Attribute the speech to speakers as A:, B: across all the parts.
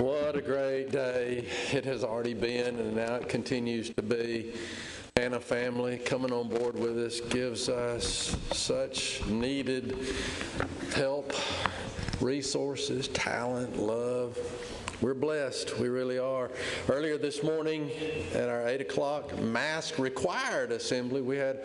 A: What a great day it has already been, and now it continues to be. And a family coming on board with us gives us such needed help, resources, talent, love. We're blessed. We really are. Earlier this morning at our 8 o'clock mask required assembly, we had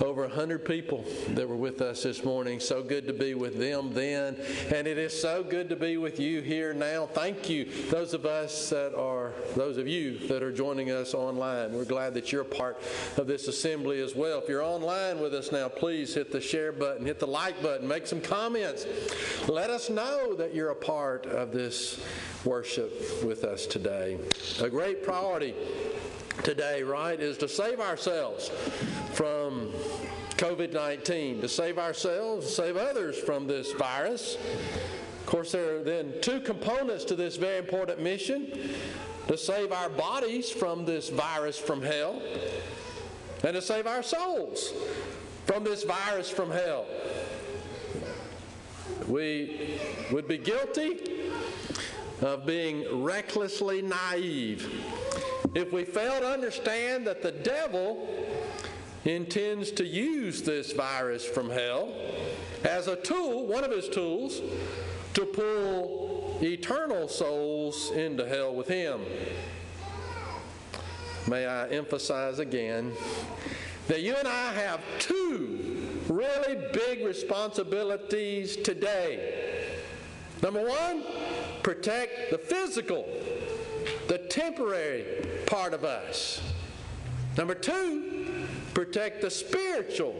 A: over 100 people that were with us this morning. So good to be with them then. And it is so good to be with you here now. Thank you, those of us that are, those of you that are joining us online. We're glad that you're a part of this assembly as well. If you're online with us now, please hit the share button, hit the like button, make some comments. Let us know that you're a part of this worship with us today. A great priority today, right, is to save ourselves from COVID 19, to save ourselves, save others from this virus. Of course, there are then two components to this very important mission to save our bodies from this virus from hell, and to save our souls from this virus from hell. We would be guilty of being recklessly naive. If we fail to understand that the devil intends to use this virus from hell as a tool, one of his tools, to pull eternal souls into hell with him. May I emphasize again that you and I have two really big responsibilities today. Number one, protect the physical, the temporary part of us. Number two, protect the spiritual,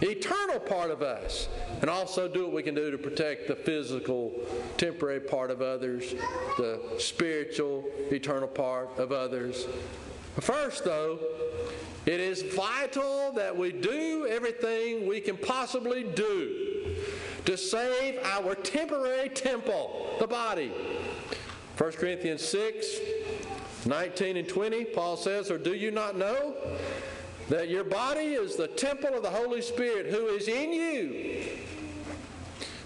A: eternal part of us. And also do what we can do to protect the physical, temporary part of others, the spiritual, eternal part of others. First, though, it is vital that we do everything we can possibly do to save our temporary temple, the body. 1 Corinthians 6 19 and 20, Paul says, Or do you not know that your body is the temple of the Holy Spirit who is in you,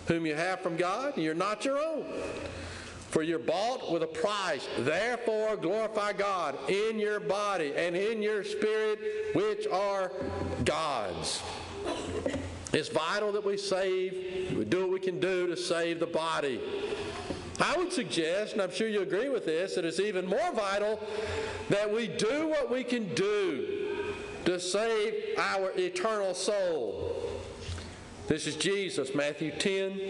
A: whom you have from God? You're not your own. For you're bought with a price. Therefore, glorify God in your body and in your spirit, which are God's. It's vital that we save, we do what we can do to save the body. I would suggest, and I'm sure you agree with this, that it's even more vital that we do what we can do to save our eternal soul. This is Jesus, Matthew 10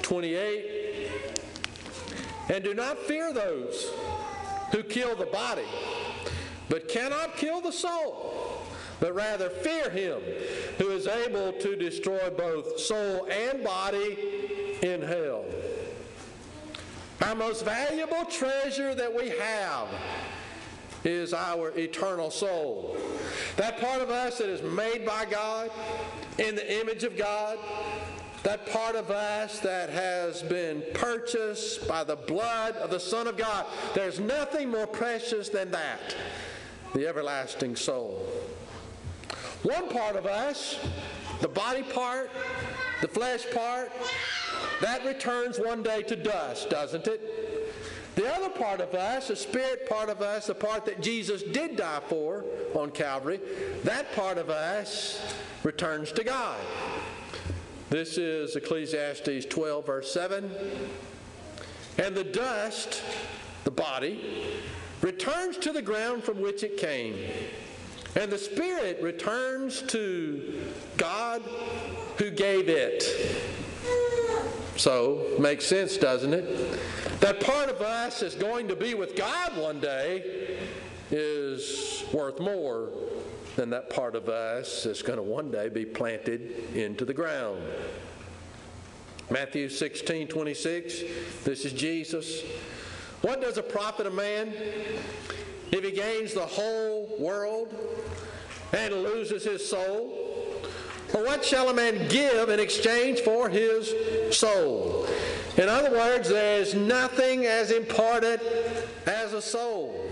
A: 28. And do not fear those who kill the body, but cannot kill the soul but rather fear him who is able to destroy both soul and body in hell. Our most valuable treasure that we have is our eternal soul. That part of us that is made by God, in the image of God, that part of us that has been purchased by the blood of the Son of God. There's nothing more precious than that the everlasting soul. One part of us, the body part, the flesh part, that returns one day to dust, doesn't it? The other part of us, the spirit part of us, the part that Jesus did die for on Calvary, that part of us returns to God. This is Ecclesiastes 12, verse 7. And the dust, the body, returns to the ground from which it came. And the Spirit returns to God who gave it. So, makes sense, doesn't it? That part of us is going to be with God one day is worth more than that part of us that's going to one day be planted into the ground. Matthew 16, 26, this is Jesus. What does a profit a man if he gains the whole world and loses his soul? Or what shall a man give in exchange for his soul? In other words, there is nothing as important as a soul.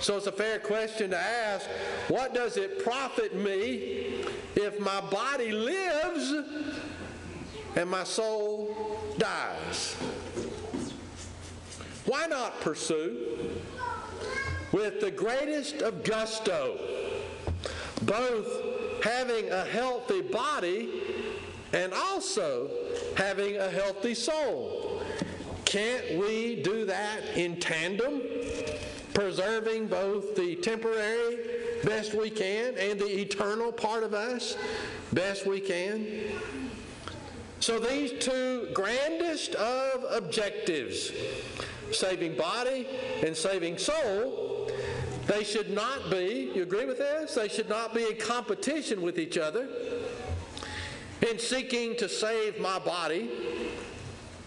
A: So it's a fair question to ask what does it profit me if my body lives and my soul dies? why not pursue with the greatest of gusto both having a healthy body and also having a healthy soul? Can't we do that in tandem, preserving both the temporary best we can and the eternal part of us best we can? So, these two grandest of objectives, saving body and saving soul, they should not be, you agree with this? They should not be in competition with each other. In seeking to save my body,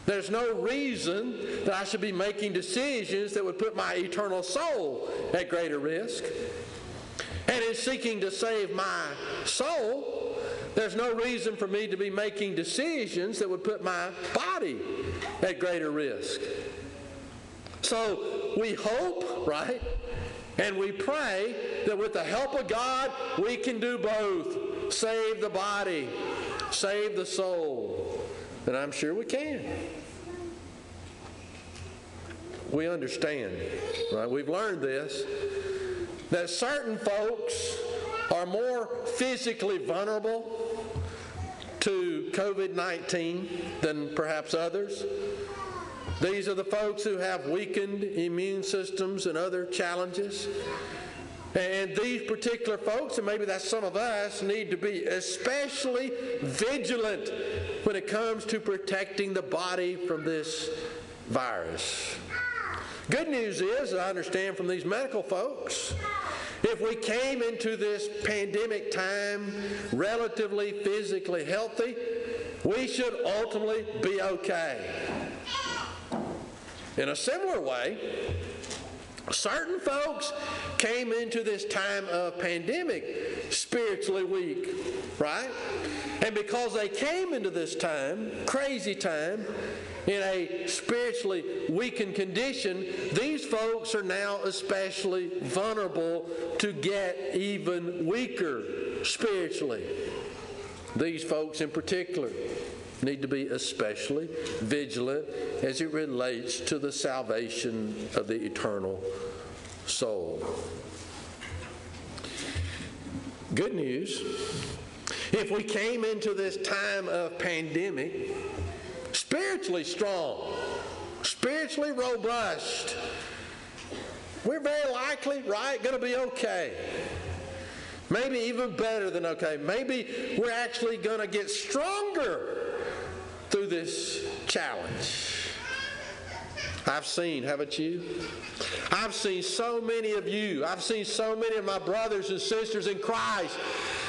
A: there's no reason that I should be making decisions that would put my eternal soul at greater risk. And in seeking to save my soul, there's no reason for me to be making decisions that would put my body at greater risk. So we hope, right? And we pray that with the help of God, we can do both save the body, save the soul. And I'm sure we can. We understand, right? We've learned this that certain folks are more physically vulnerable to COVID 19 than perhaps others. These are the folks who have weakened immune systems and other challenges. And these particular folks, and maybe that's some of us, need to be especially vigilant when it comes to protecting the body from this virus. Good news is, I understand from these medical folks, if we came into this pandemic time relatively physically healthy, we should ultimately be okay. In a similar way, certain folks came into this time of pandemic spiritually weak, right? And because they came into this time, crazy time, in a spiritually weakened condition, these folks are now especially vulnerable to get even weaker spiritually. These folks in particular need to be especially vigilant as it relates to the salvation of the eternal soul. Good news. If we came into this time of pandemic spiritually strong, spiritually robust, we're very likely, right, going to be okay. Maybe even better than okay. Maybe we're actually going to get stronger through this challenge. I've seen, haven't you? I've seen so many of you, I've seen so many of my brothers and sisters in Christ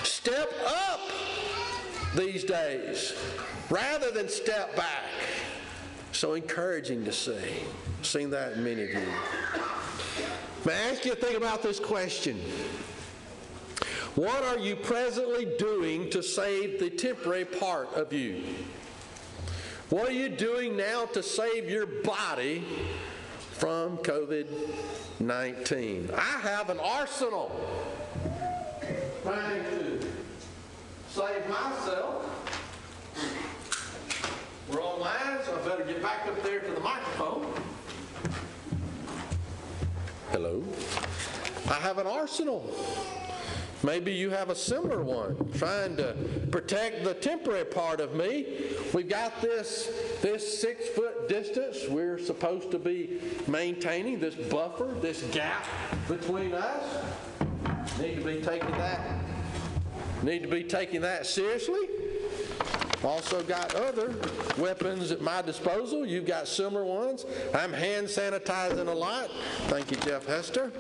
A: step up these days rather than step back. So encouraging to see. I've seen that in many of you. May I ask you to think about this question? What are you presently doing to save the temporary part of you? What are you doing now to save your body from COVID 19? I have an arsenal trying to save myself. We're online, so I better get back up there to the microphone. Hello. I have an arsenal. Maybe you have a similar one, trying to protect the temporary part of me. We've got this, this six foot distance we're supposed to be maintaining, this buffer, this gap between us. Need to be taking that, need to be taking that seriously. Also got other weapons at my disposal. You've got similar ones. I'm hand sanitizing a lot. Thank you, Jeff Hester.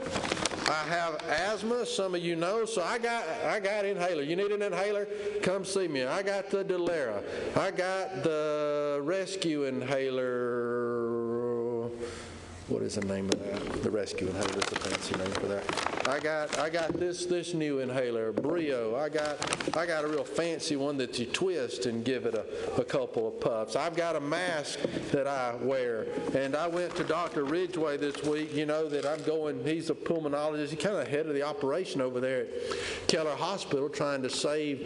A: I have asthma, some of you know, so I got I got inhaler. You need an inhaler? Come see me. I got the Dulera. I got the rescue inhaler. What is the name of that? The rescue inhaler. That's a fancy name for that. I got I got this this new inhaler, Breo. I got I got a real fancy one that you twist and give it a, a couple of puffs. I've got a mask that I wear, and I went to Dr. Ridgway this week. You know that I'm going. He's a pulmonologist. He's kind of head of the operation over there at Keller Hospital, trying to save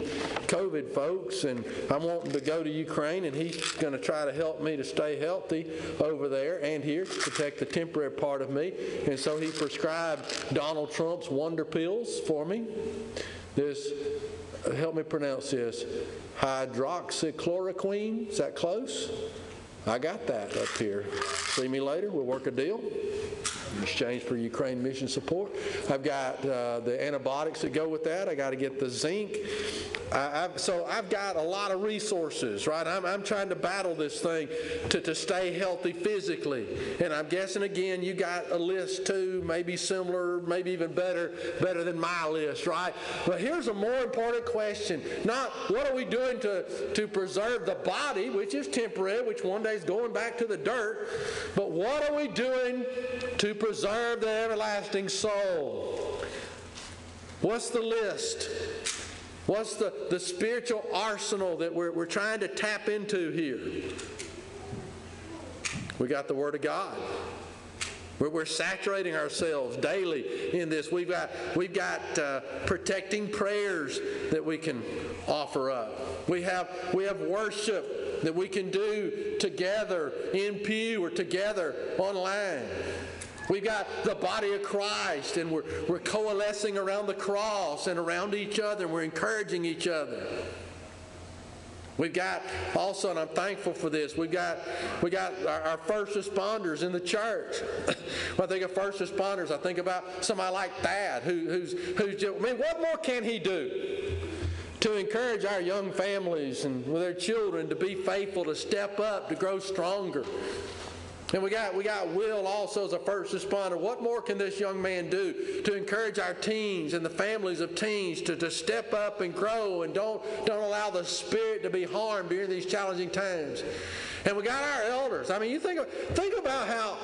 A: COVID folks. And I'm wanting to go to Ukraine, and he's going to try to help me to stay healthy over there and here to protect the temporary part of me. And so he prescribed Donald Trump's wonder pills for me. This, help me pronounce this, hydroxychloroquine. Is that close? I got that up here. See me later. We'll work a deal in exchange for Ukraine mission support. I've got uh, the antibiotics that go with that. I got to get the zinc. I, I've, so I've got a lot of resources, right? I'm, I'm trying to battle this thing to, to stay healthy physically. And I'm guessing again, you got a list too, maybe similar, maybe even better, better than my list, right? But here's a more important question. Not what are we doing to, to preserve the body, which is temporary, which one day is going back to the dirt, but what are we doing to preserve the everlasting soul? What's the list? What's the, the spiritual arsenal that we're, we're trying to tap into here? We got the Word of God. We're, we're saturating ourselves daily in this. We've got, we've got uh, protecting prayers that we can offer up. We have, we have worship that we can do together in pew or together online. We've got the body of Christ, and we're, we're coalescing around the cross and around each other, and we're encouraging each other. We've got also, and I'm thankful for this. We've got we got our, our first responders in the church. when I think of first responders, I think about somebody like Thad, who, who's who's. Just, I mean, what more can he do to encourage our young families and with their children to be faithful, to step up, to grow stronger? And we got, we got Will also as a first responder. What more can this young man do to encourage our teens and the families of teens to, to step up and grow and don't, don't allow the spirit to be harmed during these challenging times? And we got our elders. I mean, you think, think about how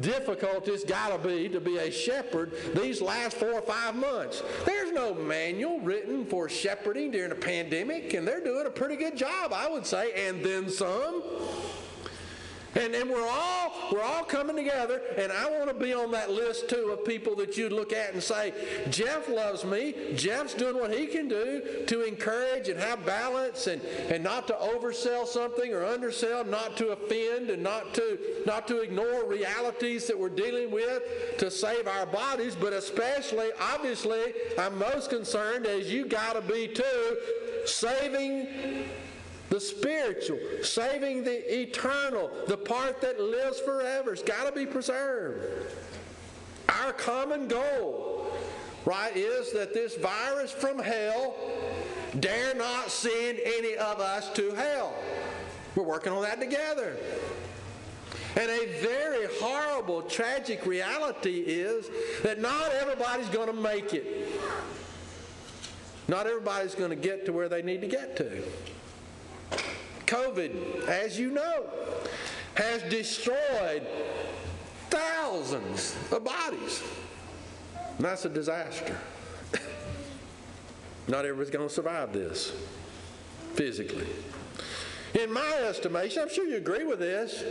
A: difficult it's got to be to be a shepherd these last four or five months. There's no manual written for shepherding during a pandemic, and they're doing a pretty good job, I would say, and then some. And, and we're all we're all coming together, and I want to be on that list too of people that you'd look at and say, Jeff loves me. Jeff's doing what he can do to encourage and have balance and, and not to oversell something or undersell, not to offend and not to not to ignore realities that we're dealing with to save our bodies, but especially, obviously, I'm most concerned as you gotta be too, saving the spiritual, saving the eternal, the part that lives forever. It's got to be preserved. Our common goal, right, is that this virus from hell dare not send any of us to hell. We're working on that together. And a very horrible, tragic reality is that not everybody's going to make it. Not everybody's going to get to where they need to get to. COVID, as you know, has destroyed thousands of bodies. And that's a disaster. Not everybody's going to survive this physically. In my estimation, I'm sure you agree with this,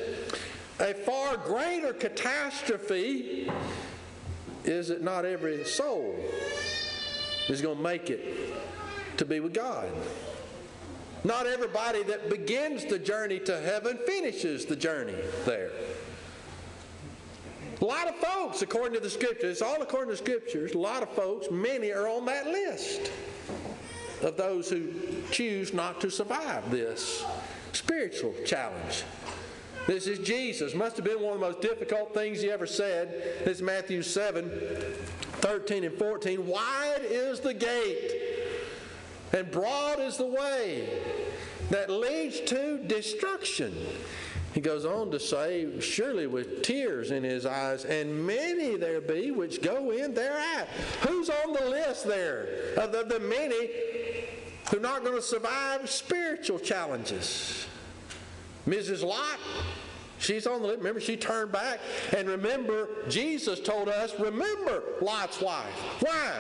A: a far greater catastrophe is that not every soul is going to make it to be with God. Not everybody that begins the journey to heaven finishes the journey there. A lot of folks, according to the scriptures, all according to the scriptures, a lot of folks, many are on that list of those who choose not to survive this spiritual challenge. This is Jesus. Must have been one of the most difficult things he ever said. This is Matthew 7 13 and 14. Wide is the gate and broad is the way that leads to destruction. He goes on to say, surely with tears in his eyes, and many there be which go in thereat. Who's on the list there of the, the many who are not going to survive spiritual challenges? Mrs. Lot, she's on the list. Remember, she turned back. And remember, Jesus told us, remember Lot's wife. Why?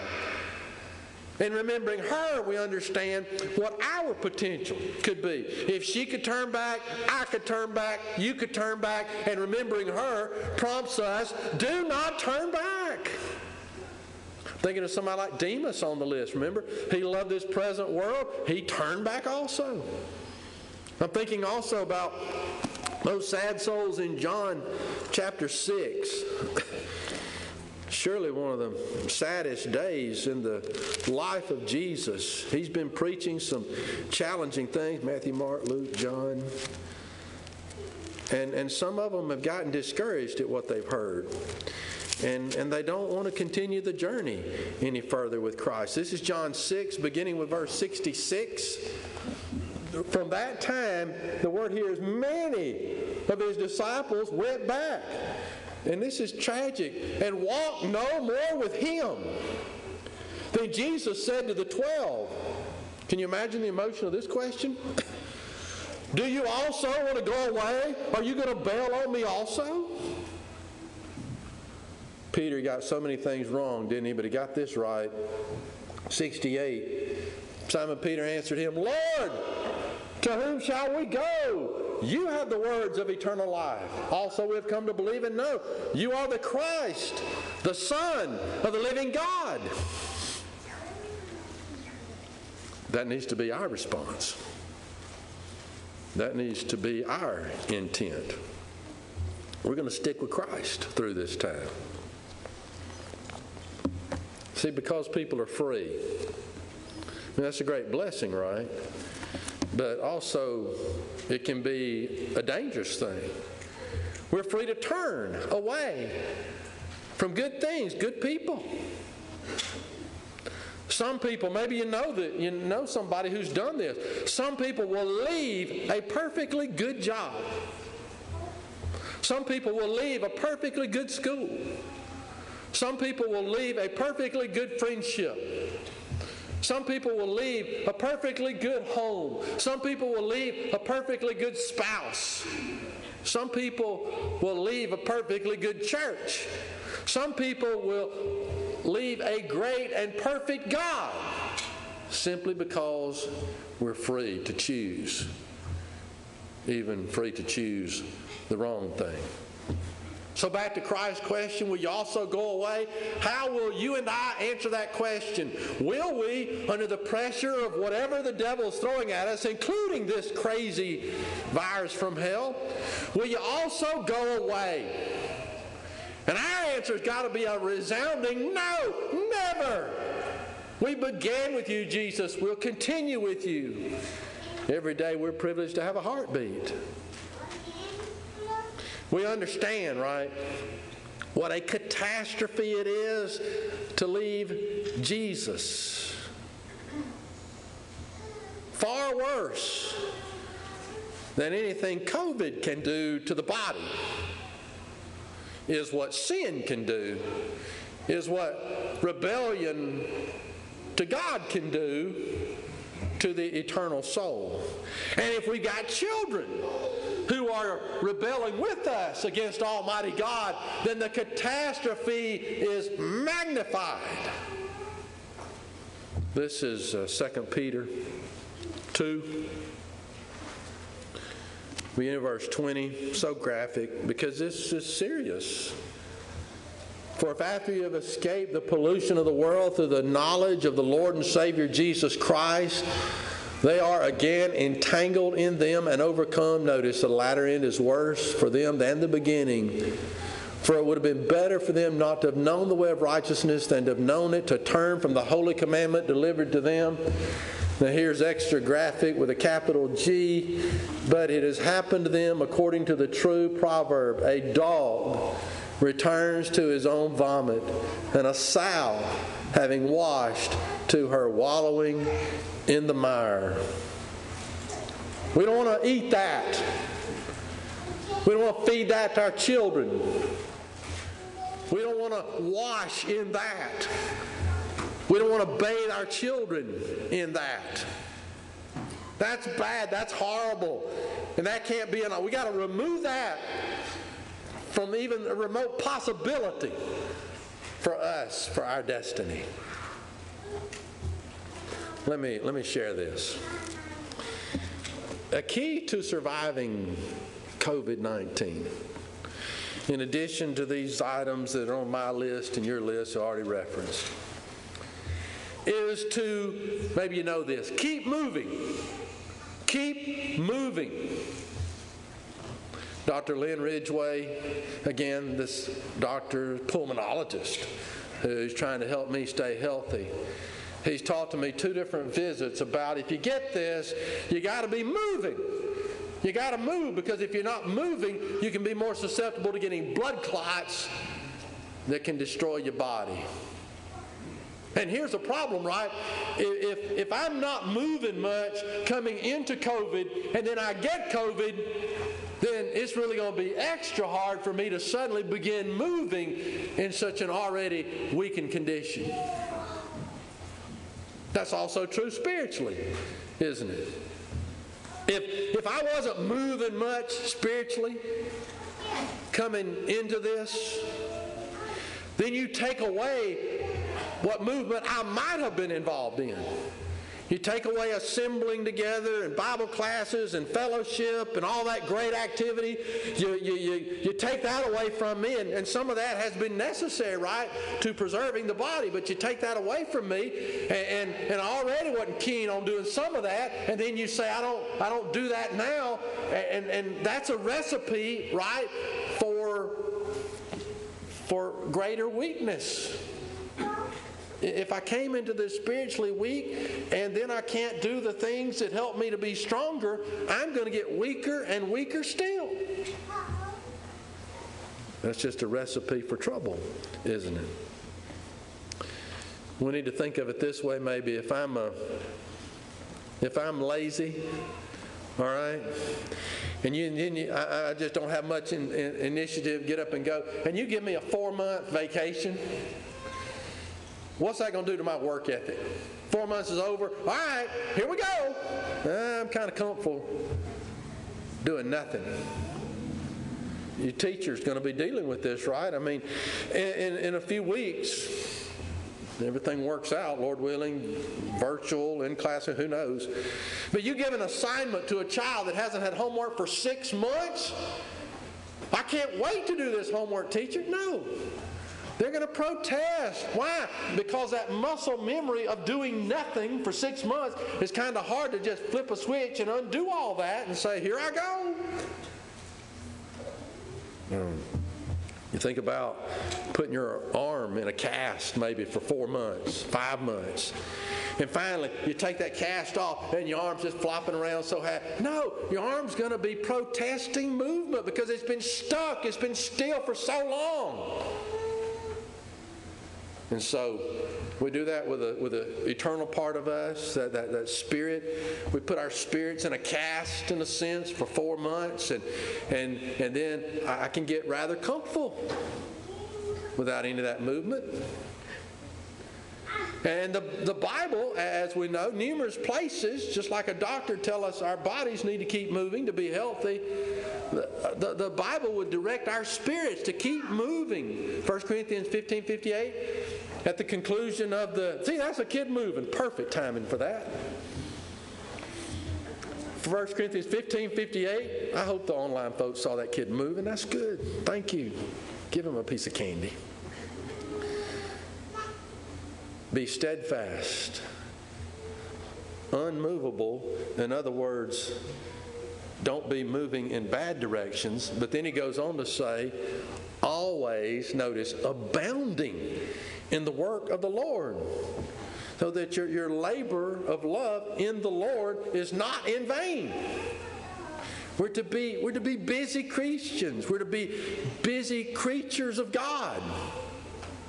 A: And remembering her, we understand what our potential could be. If she could turn back, I could turn back, you could turn back, and remembering her prompts us do not turn back. Thinking of somebody like Demas on the list. Remember, he loved this present world, he turned back also. I'm thinking also about Those sad souls in John chapter 6. Surely one of the saddest days in the life of Jesus. He's been preaching some challenging things Matthew, Mark, Luke, John. And, and some of them have gotten discouraged at what they've heard. And, and they don't want to continue the journey any further with Christ. This is John 6, beginning with verse 66 from that time, the word here is many of his disciples went back. And this is tragic. And walk no more with him. Then Jesus said to the twelve, Can you imagine the emotion of this question? Do you also want to go away? Are you going to bail on me also? Peter got so many things wrong, didn't he? But he got this right. 68. Simon Peter answered him, Lord, to whom shall we go? You have the words of eternal life. Also, we have come to believe and know you are the Christ, the Son of the living God. That needs to be our response. That needs to be our intent. We're going to stick with Christ through this time. See, because people are free. I mean, that's a great blessing, right? But also it can be a dangerous thing. We're free to turn away from good things, good people. Some people, maybe you know that you know somebody who's done this. Some people will leave a perfectly good job. Some people will leave a perfectly good school. Some people will leave a perfectly good friendship. Some people will leave a perfectly good home. Some people will leave a perfectly good spouse. Some people will leave a perfectly good church. Some people will leave a great and perfect God simply because we're free to choose, even free to choose the wrong thing. So, back to Christ's question, will you also go away? How will you and I answer that question? Will we, under the pressure of whatever the devil is throwing at us, including this crazy virus from hell, will you also go away? And our answer has got to be a resounding no, never. We began with you, Jesus. We'll continue with you. Every day we're privileged to have a heartbeat. We understand, right, what a catastrophe it is to leave Jesus. Far worse than anything COVID can do to the body is what sin can do, is what rebellion to God can do to the eternal soul. And if we got children who are rebelling with us against Almighty God, then the catastrophe is magnified. This is uh, 2 Peter 2. We in verse 20, so graphic, because this is serious. For if after you have escaped the pollution of the world through the knowledge of the Lord and Savior Jesus Christ, they are again entangled in them and overcome. Notice the latter end is worse for them than the beginning. For it would have been better for them not to have known the way of righteousness than to have known it, to turn from the holy commandment delivered to them. Now, here's extra graphic with a capital G, but it has happened to them according to the true proverb a dog returns to his own vomit, and a sow, having washed, to her wallowing in the mire. We don't want to eat that. We don't want to feed that to our children. We don't want to wash in that. We don't want to bathe our children in that. That's bad. That's horrible. And that can't be enough. We got to remove that from even a remote possibility for us, for our destiny. Let me, let me share this. A key to surviving COVID 19, in addition to these items that are on my list and your list already referenced, is to, maybe you know this, keep moving. Keep moving. Dr. Lynn Ridgway, again, this doctor, pulmonologist, who's trying to help me stay healthy. He's talked to me two different visits about if you get this, you got to be moving. You got to move because if you're not moving, you can be more susceptible to getting blood clots that can destroy your body. And here's the problem, right? If, if I'm not moving much coming into COVID and then I get COVID, then it's really going to be extra hard for me to suddenly begin moving in such an already weakened condition. That's also true spiritually, isn't it? If, if I wasn't moving much spiritually coming into this, then you take away what movement I might have been involved in. You take away assembling together and Bible classes and fellowship and all that great activity. You, you, you, you take that away from me, and, and some of that has been necessary, right, to preserving the body. But you take that away from me, and, and, and I already wasn't keen on doing some of that, and then you say, I don't, I don't do that now. And, and that's a recipe, right, for, for greater weakness if I came into this spiritually weak and then I can't do the things that help me to be stronger, I'm going to get weaker and weaker still. That's just a recipe for trouble, isn't it? We need to think of it this way maybe if I'm a if I'm lazy, all right, and you, and you I, I, just don't have much in, in initiative, get up and go, and you give me a four month vacation, What's that going to do to my work ethic? Four months is over. All right, here we go. Uh, I'm kind of comfortable doing nothing. Your teacher's going to be dealing with this, right? I mean, in, in, in a few weeks, everything works out, Lord willing, virtual, in class, who knows. But you give an assignment to a child that hasn't had homework for six months. I can't wait to do this homework, teacher. No. They're going to protest. Why? Because that muscle memory of doing nothing for six months is kind of hard to just flip a switch and undo all that and say, Here I go. Um, you think about putting your arm in a cast maybe for four months, five months. And finally, you take that cast off and your arm's just flopping around so high. No, your arm's going to be protesting movement because it's been stuck, it's been still for so long. And so we do that with a with an eternal part of us, that, that, that spirit. We put our spirits in a cast, in a sense, for four months, and and and then I can get rather comfortable without any of that movement. And the, the Bible, as we know, numerous places, just like a doctor tell us our bodies need to keep moving to be healthy, the, the, the Bible would direct our spirits to keep moving. 1 Corinthians 15, 58, at the conclusion of the, see, that's a kid moving. Perfect timing for that. 1 Corinthians 15, 58, I hope the online folks saw that kid moving. That's good. Thank you. Give him a piece of candy. Be steadfast, unmovable. In other words, don't be moving in bad directions. But then he goes on to say, always, notice, abounding in the work of the Lord. So that your, your labor of love in the Lord is not in vain. We're to be, we're to be busy Christians. We're to be busy creatures of God.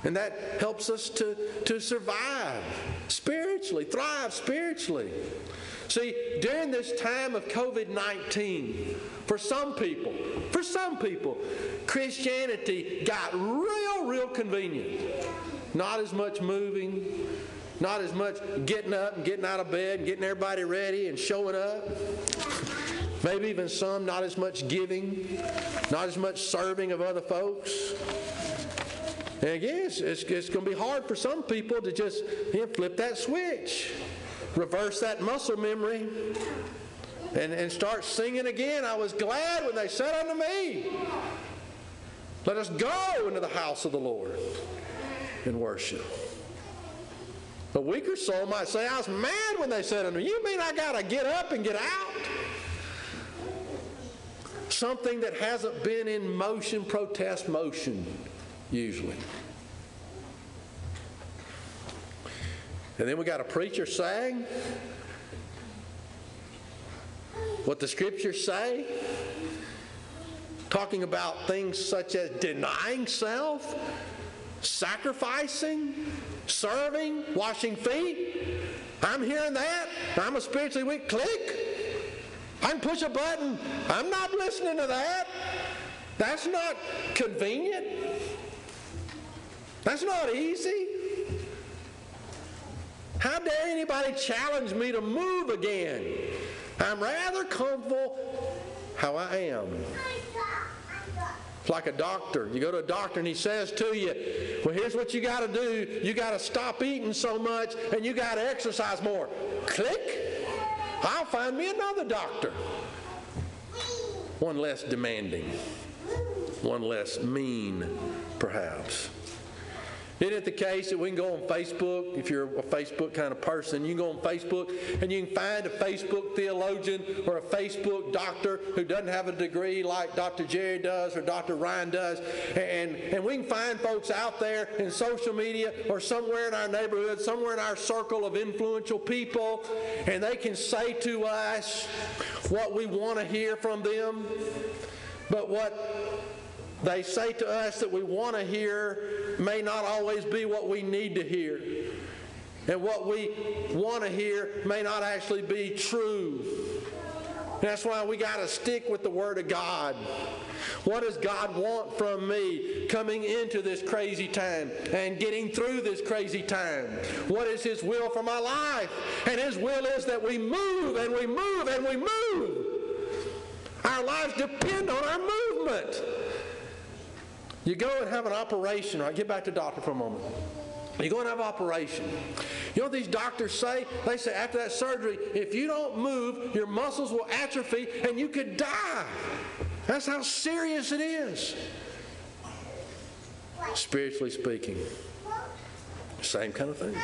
A: And that helps us to, to survive spiritually, thrive spiritually. See, during this time of COVID 19, for some people, for some people, Christianity got real, real convenient. Not as much moving, not as much getting up and getting out of bed and getting everybody ready and showing up. Maybe even some not as much giving, not as much serving of other folks. And again, it's, it's, it's going to be hard for some people to just you know, flip that switch, reverse that muscle memory, and, and start singing again. I was glad when they said unto me, Let us go into the house of the Lord and worship. A weaker soul might say, I was mad when they said unto me, You mean I got to get up and get out? something that hasn't been in motion, protest motion, usually. And then we got a preacher saying what the scriptures say, talking about things such as denying self, sacrificing, serving, washing feet. I'm hearing that. I'm a spiritually weak. Click. I can push a button. I'm not listening to that. That's not convenient. That's not easy. How dare anybody challenge me to move again? I'm rather comfortable how I am. It's like a doctor. You go to a doctor and he says to you, Well, here's what you got to do. You got to stop eating so much and you got to exercise more. Click. I'll find me another doctor. One less demanding, one less mean, perhaps. Isn't it the case that we can go on Facebook, if you're a Facebook kind of person, you can go on Facebook and you can find a Facebook theologian or a Facebook doctor who doesn't have a degree like Dr. Jerry does or Dr. Ryan does. And, and we can find folks out there in social media or somewhere in our neighborhood, somewhere in our circle of influential people, and they can say to us what we want to hear from them. But what they say to us that we want to hear may not always be what we need to hear. And what we want to hear may not actually be true. And that's why we got to stick with the Word of God. What does God want from me coming into this crazy time and getting through this crazy time? What is His will for my life? And His will is that we move and we move and we move. Our lives depend on our movement. You go and have an operation. Right, get back to doctor for a moment. You go and have an operation. You know what these doctors say? They say after that surgery, if you don't move, your muscles will atrophy and you could die. That's how serious it is. Spiritually speaking, same kind of thing.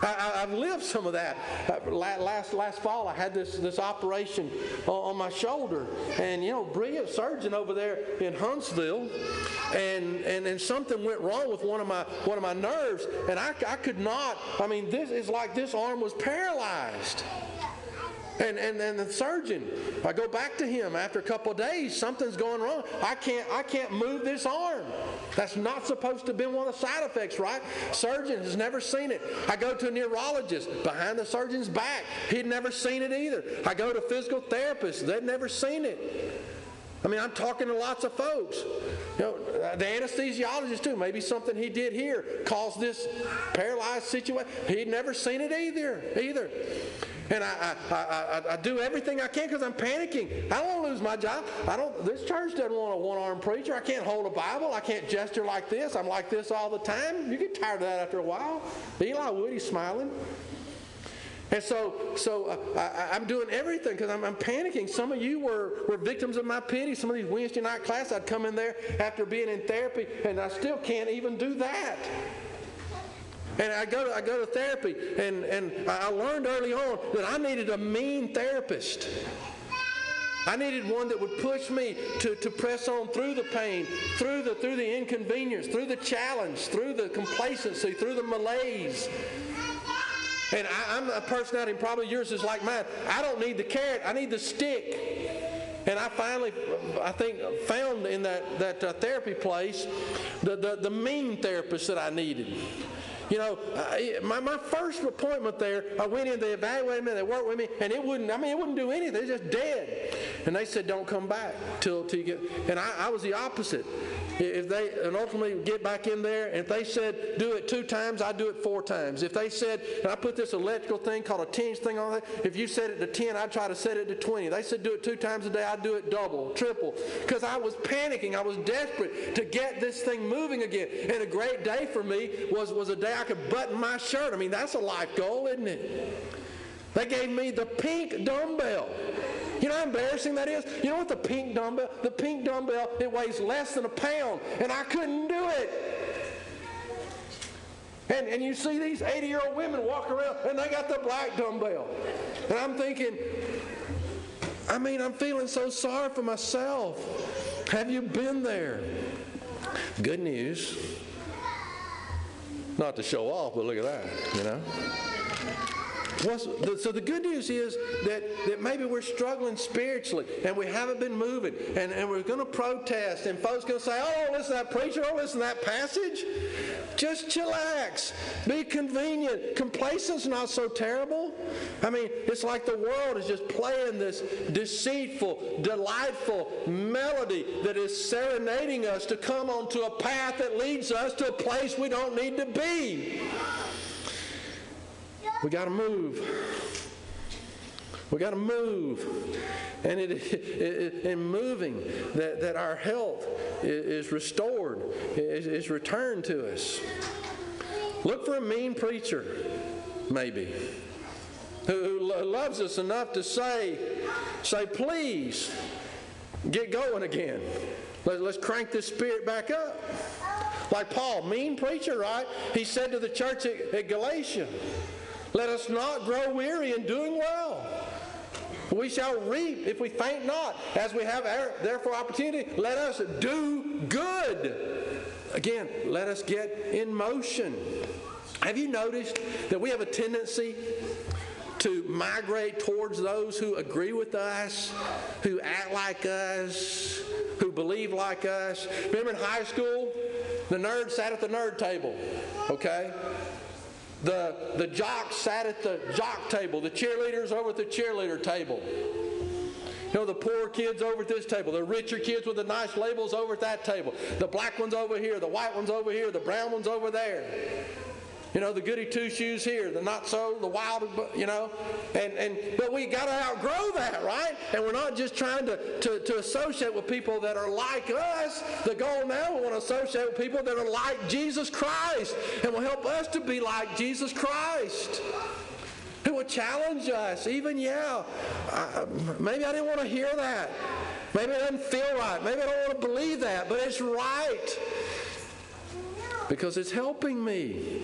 A: I, have lived some of that. Uh, last last fall, I had this this operation on, my shoulder, and you know, brilliant surgeon over there in Huntsville, and and and something went wrong with one of my one of my nerves, and I I could not. I mean, this is like this arm was paralyzed. And, and, and the surgeon, I go back to him after a couple of days, something's going wrong. I can't, I can't move this arm. That's not supposed to be one of the side effects, right? Surgeon has never seen it. I go to a neurologist behind the surgeon's back. He'd never seen it either. I go to physical therapist. They'd never seen it. I mean, I'm talking to lots of folks. You know, uh, the anesthesiologist too. Maybe something he did here caused this paralyzed situation. He'd never seen it either. Either. And I, I, I, I do everything I can because I'm panicking. I don't want to lose my job. I don't. This church doesn't want a one-armed preacher. I can't hold a Bible. I can't gesture like this. I'm like this all the time. You get tired of that after a while. Eli Wood, he's smiling. And so, so uh, I, am doing everything because I'm, I'm, panicking. Some of you were, were victims of my pity. Some of these Wednesday night classes, I'd come in there after being in therapy, and I still can't even do that. And I go to, I go to therapy, and, and I learned early on that I needed a mean therapist. I needed one that would push me to, to press on through the pain, through the, through the inconvenience, through the challenge, through the complacency, through the malaise. And I, am a personality, and probably yours is like mine. I don't need the carrot, I need the stick. And I finally, I think, found in that, that uh, therapy place the, the, the mean therapist that I needed. You know, I, my, my first appointment there, I went in, they evaluated me, they worked with me, and it wouldn't, I mean, it wouldn't do anything. Was just dead. And they said, don't come back till, till you get, and I, I was the opposite. If they, and ultimately get back in there, if they said do it two times, I do it four times. If they said, and I put this electrical thing called a tinge thing on it, if you set it to 10, I'd try to set it to 20. They said do it two times a day, I'd do it double, triple. Because I was panicking. I was desperate to get this thing moving again. And a great day for me was, was a day I could button my shirt. I mean, that's a life goal, isn't it? They gave me the pink dumbbell. You know how embarrassing that is? You know what the pink dumbbell? The pink dumbbell, it weighs less than a pound, and I couldn't do it. And, and you see these 80 year old women walk around and they got the black dumbbell. And I'm thinking, I mean, I'm feeling so sorry for myself. Have you been there? Good news. Not to show off, but look at that, you know. The, so the good news is that, that maybe we're struggling spiritually and we haven't been moving and, and we're going to protest and folks going to say, oh, listen to that preacher, oh, listen to that passage. Just chillax. Be convenient. Complacent's not so terrible. I mean, it's like the world is just playing this deceitful, delightful melody that is serenading us to come onto a path that leads us to a place we don't need to be. We got to move. We got to move. And it, it, in moving, that, that our health is restored, is, is returned to us. Look for a mean preacher, maybe, who, who loves us enough to say, say, please, get going again. Let, let's crank this spirit back up. Like Paul, mean preacher, right? He said to the church at, at Galatia, let us not grow weary in doing well. We shall reap if we faint not. As we have therefore opportunity, let us do good. Again, let us get in motion. Have you noticed that we have a tendency to migrate towards those who agree with us, who act like us, who believe like us? Remember in high school, the nerd sat at the nerd table, okay? The, the jocks sat at the jock table, the cheerleaders over at the cheerleader table. You know, the poor kids over at this table, the richer kids with the nice labels over at that table, the black ones over here, the white ones over here, the brown ones over there. You know, the goody two shoes here, the not so, the wild, you know. And, and but we got to outgrow that, right? And we're not just trying to, to, to associate with people that are like us. The goal now, we want to associate with people that are like Jesus Christ and will help us to be like Jesus Christ. Who will challenge us, even, yeah, I, maybe I didn't want to hear that. Maybe it doesn't feel right. Maybe I don't want to believe that, but it's right because it's helping me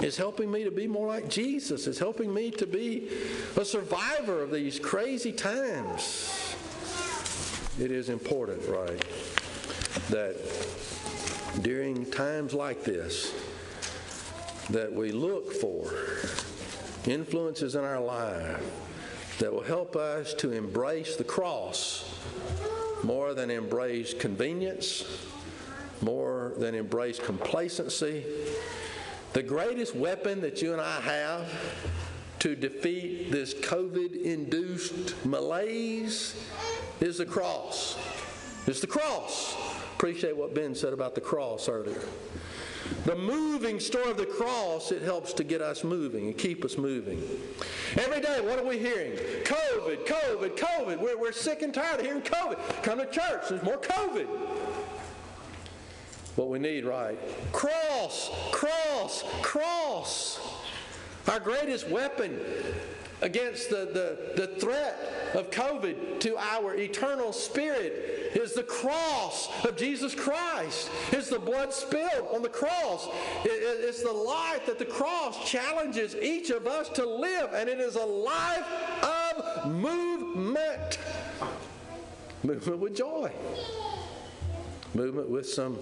A: is helping me to be more like Jesus. It's helping me to be a survivor of these crazy times. It is important, right, that during times like this, that we look for influences in our life that will help us to embrace the cross more than embrace convenience, more than embrace complacency, the greatest weapon that you and I have to defeat this COVID induced malaise is the cross. It's the cross. Appreciate what Ben said about the cross earlier. The moving story of the cross, it helps to get us moving and keep us moving. Every day, what are we hearing? COVID, COVID, COVID. We're, we're sick and tired of hearing COVID. Come to church, there's more COVID what we need right. Cross, cross, cross. Our greatest weapon against the, the, the threat of COVID to our eternal spirit is the cross of Jesus Christ. It's the blood spilled on the cross. It, it, it's the life that the cross challenges each of us to live, and it is a life of movement. Movement with joy. Movement with some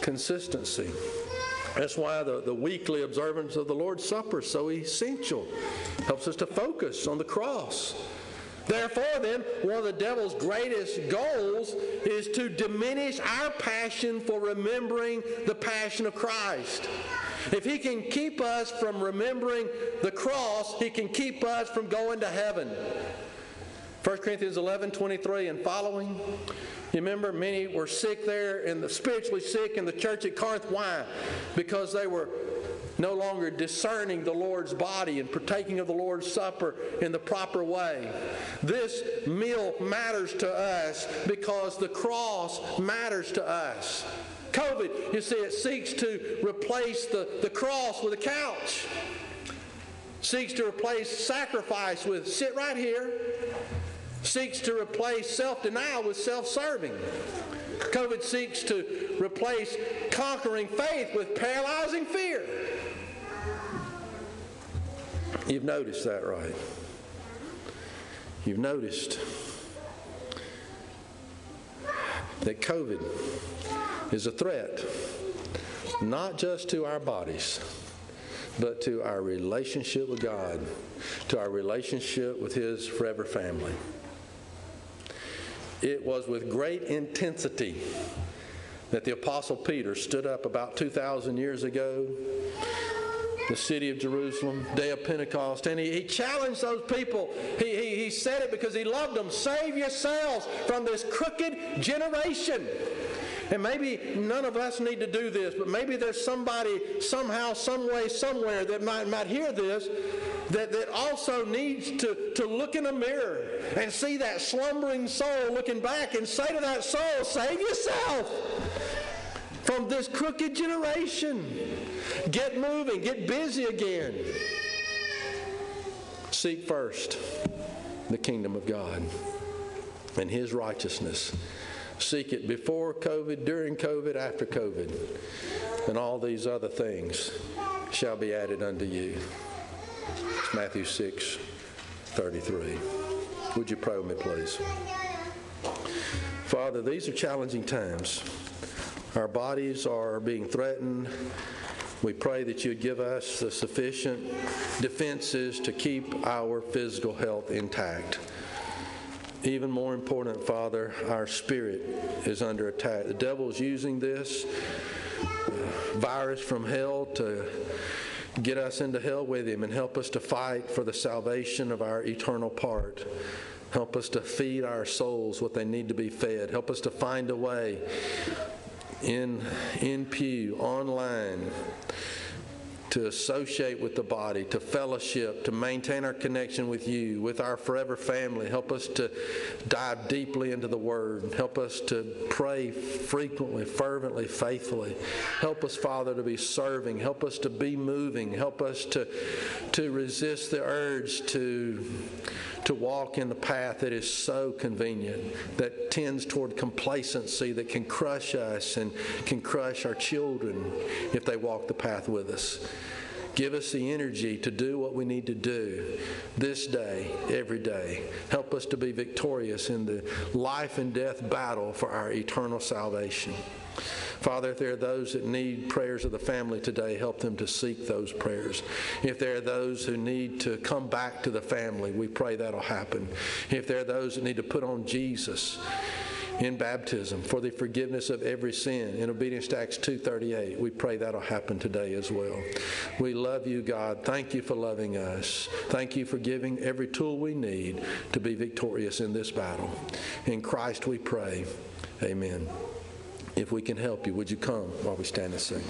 A: consistency. That's why the, the weekly observance of the Lord's Supper is so essential. Helps us to focus on the cross. Therefore, then, one of the devil's greatest goals is to diminish our passion for remembering the passion of Christ. If he can keep us from remembering the cross, he can keep us from going to heaven. 1 Corinthians 11 23 and following. You remember many were sick there and the spiritually sick in the church at Corinth. Why? Because they were no longer discerning the Lord's body and partaking of the Lord's Supper in the proper way. This meal matters to us because the cross matters to us. COVID, you see, it seeks to replace the, the cross with a couch, seeks to replace sacrifice with sit right here seeks to replace self denial with self serving. COVID seeks to replace conquering faith with paralyzing fear. You've noticed that, right? You've noticed that COVID is a threat not just to our bodies, but to our relationship with God, to our relationship with His forever family. It was with great intensity that the Apostle Peter stood up about 2,000 years ago, the city of Jerusalem, day of Pentecost, and he, he challenged those people. He, he, he said it because he loved them. Save yourselves from this crooked generation. And maybe none of us need to do this, but maybe there's somebody somehow, some way, somewhere that might, might hear this that, that also needs to, to look in a mirror and see that slumbering soul looking back and say to that soul, save yourself from this crooked generation. Get moving, get busy again. Seek first the kingdom of God and his righteousness. Seek it before COVID, during COVID, after COVID, and all these other things shall be added unto you. It's Matthew 6 33. Would you pray with me, please? Father, these are challenging times. Our bodies are being threatened. We pray that you'd give us the sufficient defenses to keep our physical health intact. Even more important, Father, our spirit is under attack. The devil is using this virus from hell to get us into hell with him and help us to fight for the salvation of our eternal part. Help us to feed our souls what they need to be fed. Help us to find a way in, in pew, online, to associate with the body, to fellowship, to maintain our connection with you, with our forever family. Help us to dive deeply into the Word. Help us to pray frequently, fervently, faithfully. Help us, Father, to be serving. Help us to be moving. Help us to, to resist the urge to to walk in the path that is so convenient, that tends toward complacency, that can crush us and can crush our children if they walk the path with us. Give us the energy to do what we need to do this day, every day. Help us to be victorious in the life and death battle for our eternal salvation. Father, if there are those that need prayers of the family today, help them to seek those prayers. If there are those who need to come back to the family, we pray that'll happen. If there are those that need to put on Jesus, in baptism for the forgiveness of every sin in obedience to Acts 2:38. We pray that'll happen today as well. We love you, God. Thank you for loving us. Thank you for giving every tool we need to be victorious in this battle. In Christ we pray. Amen. If we can help you, would you come while we stand and sing?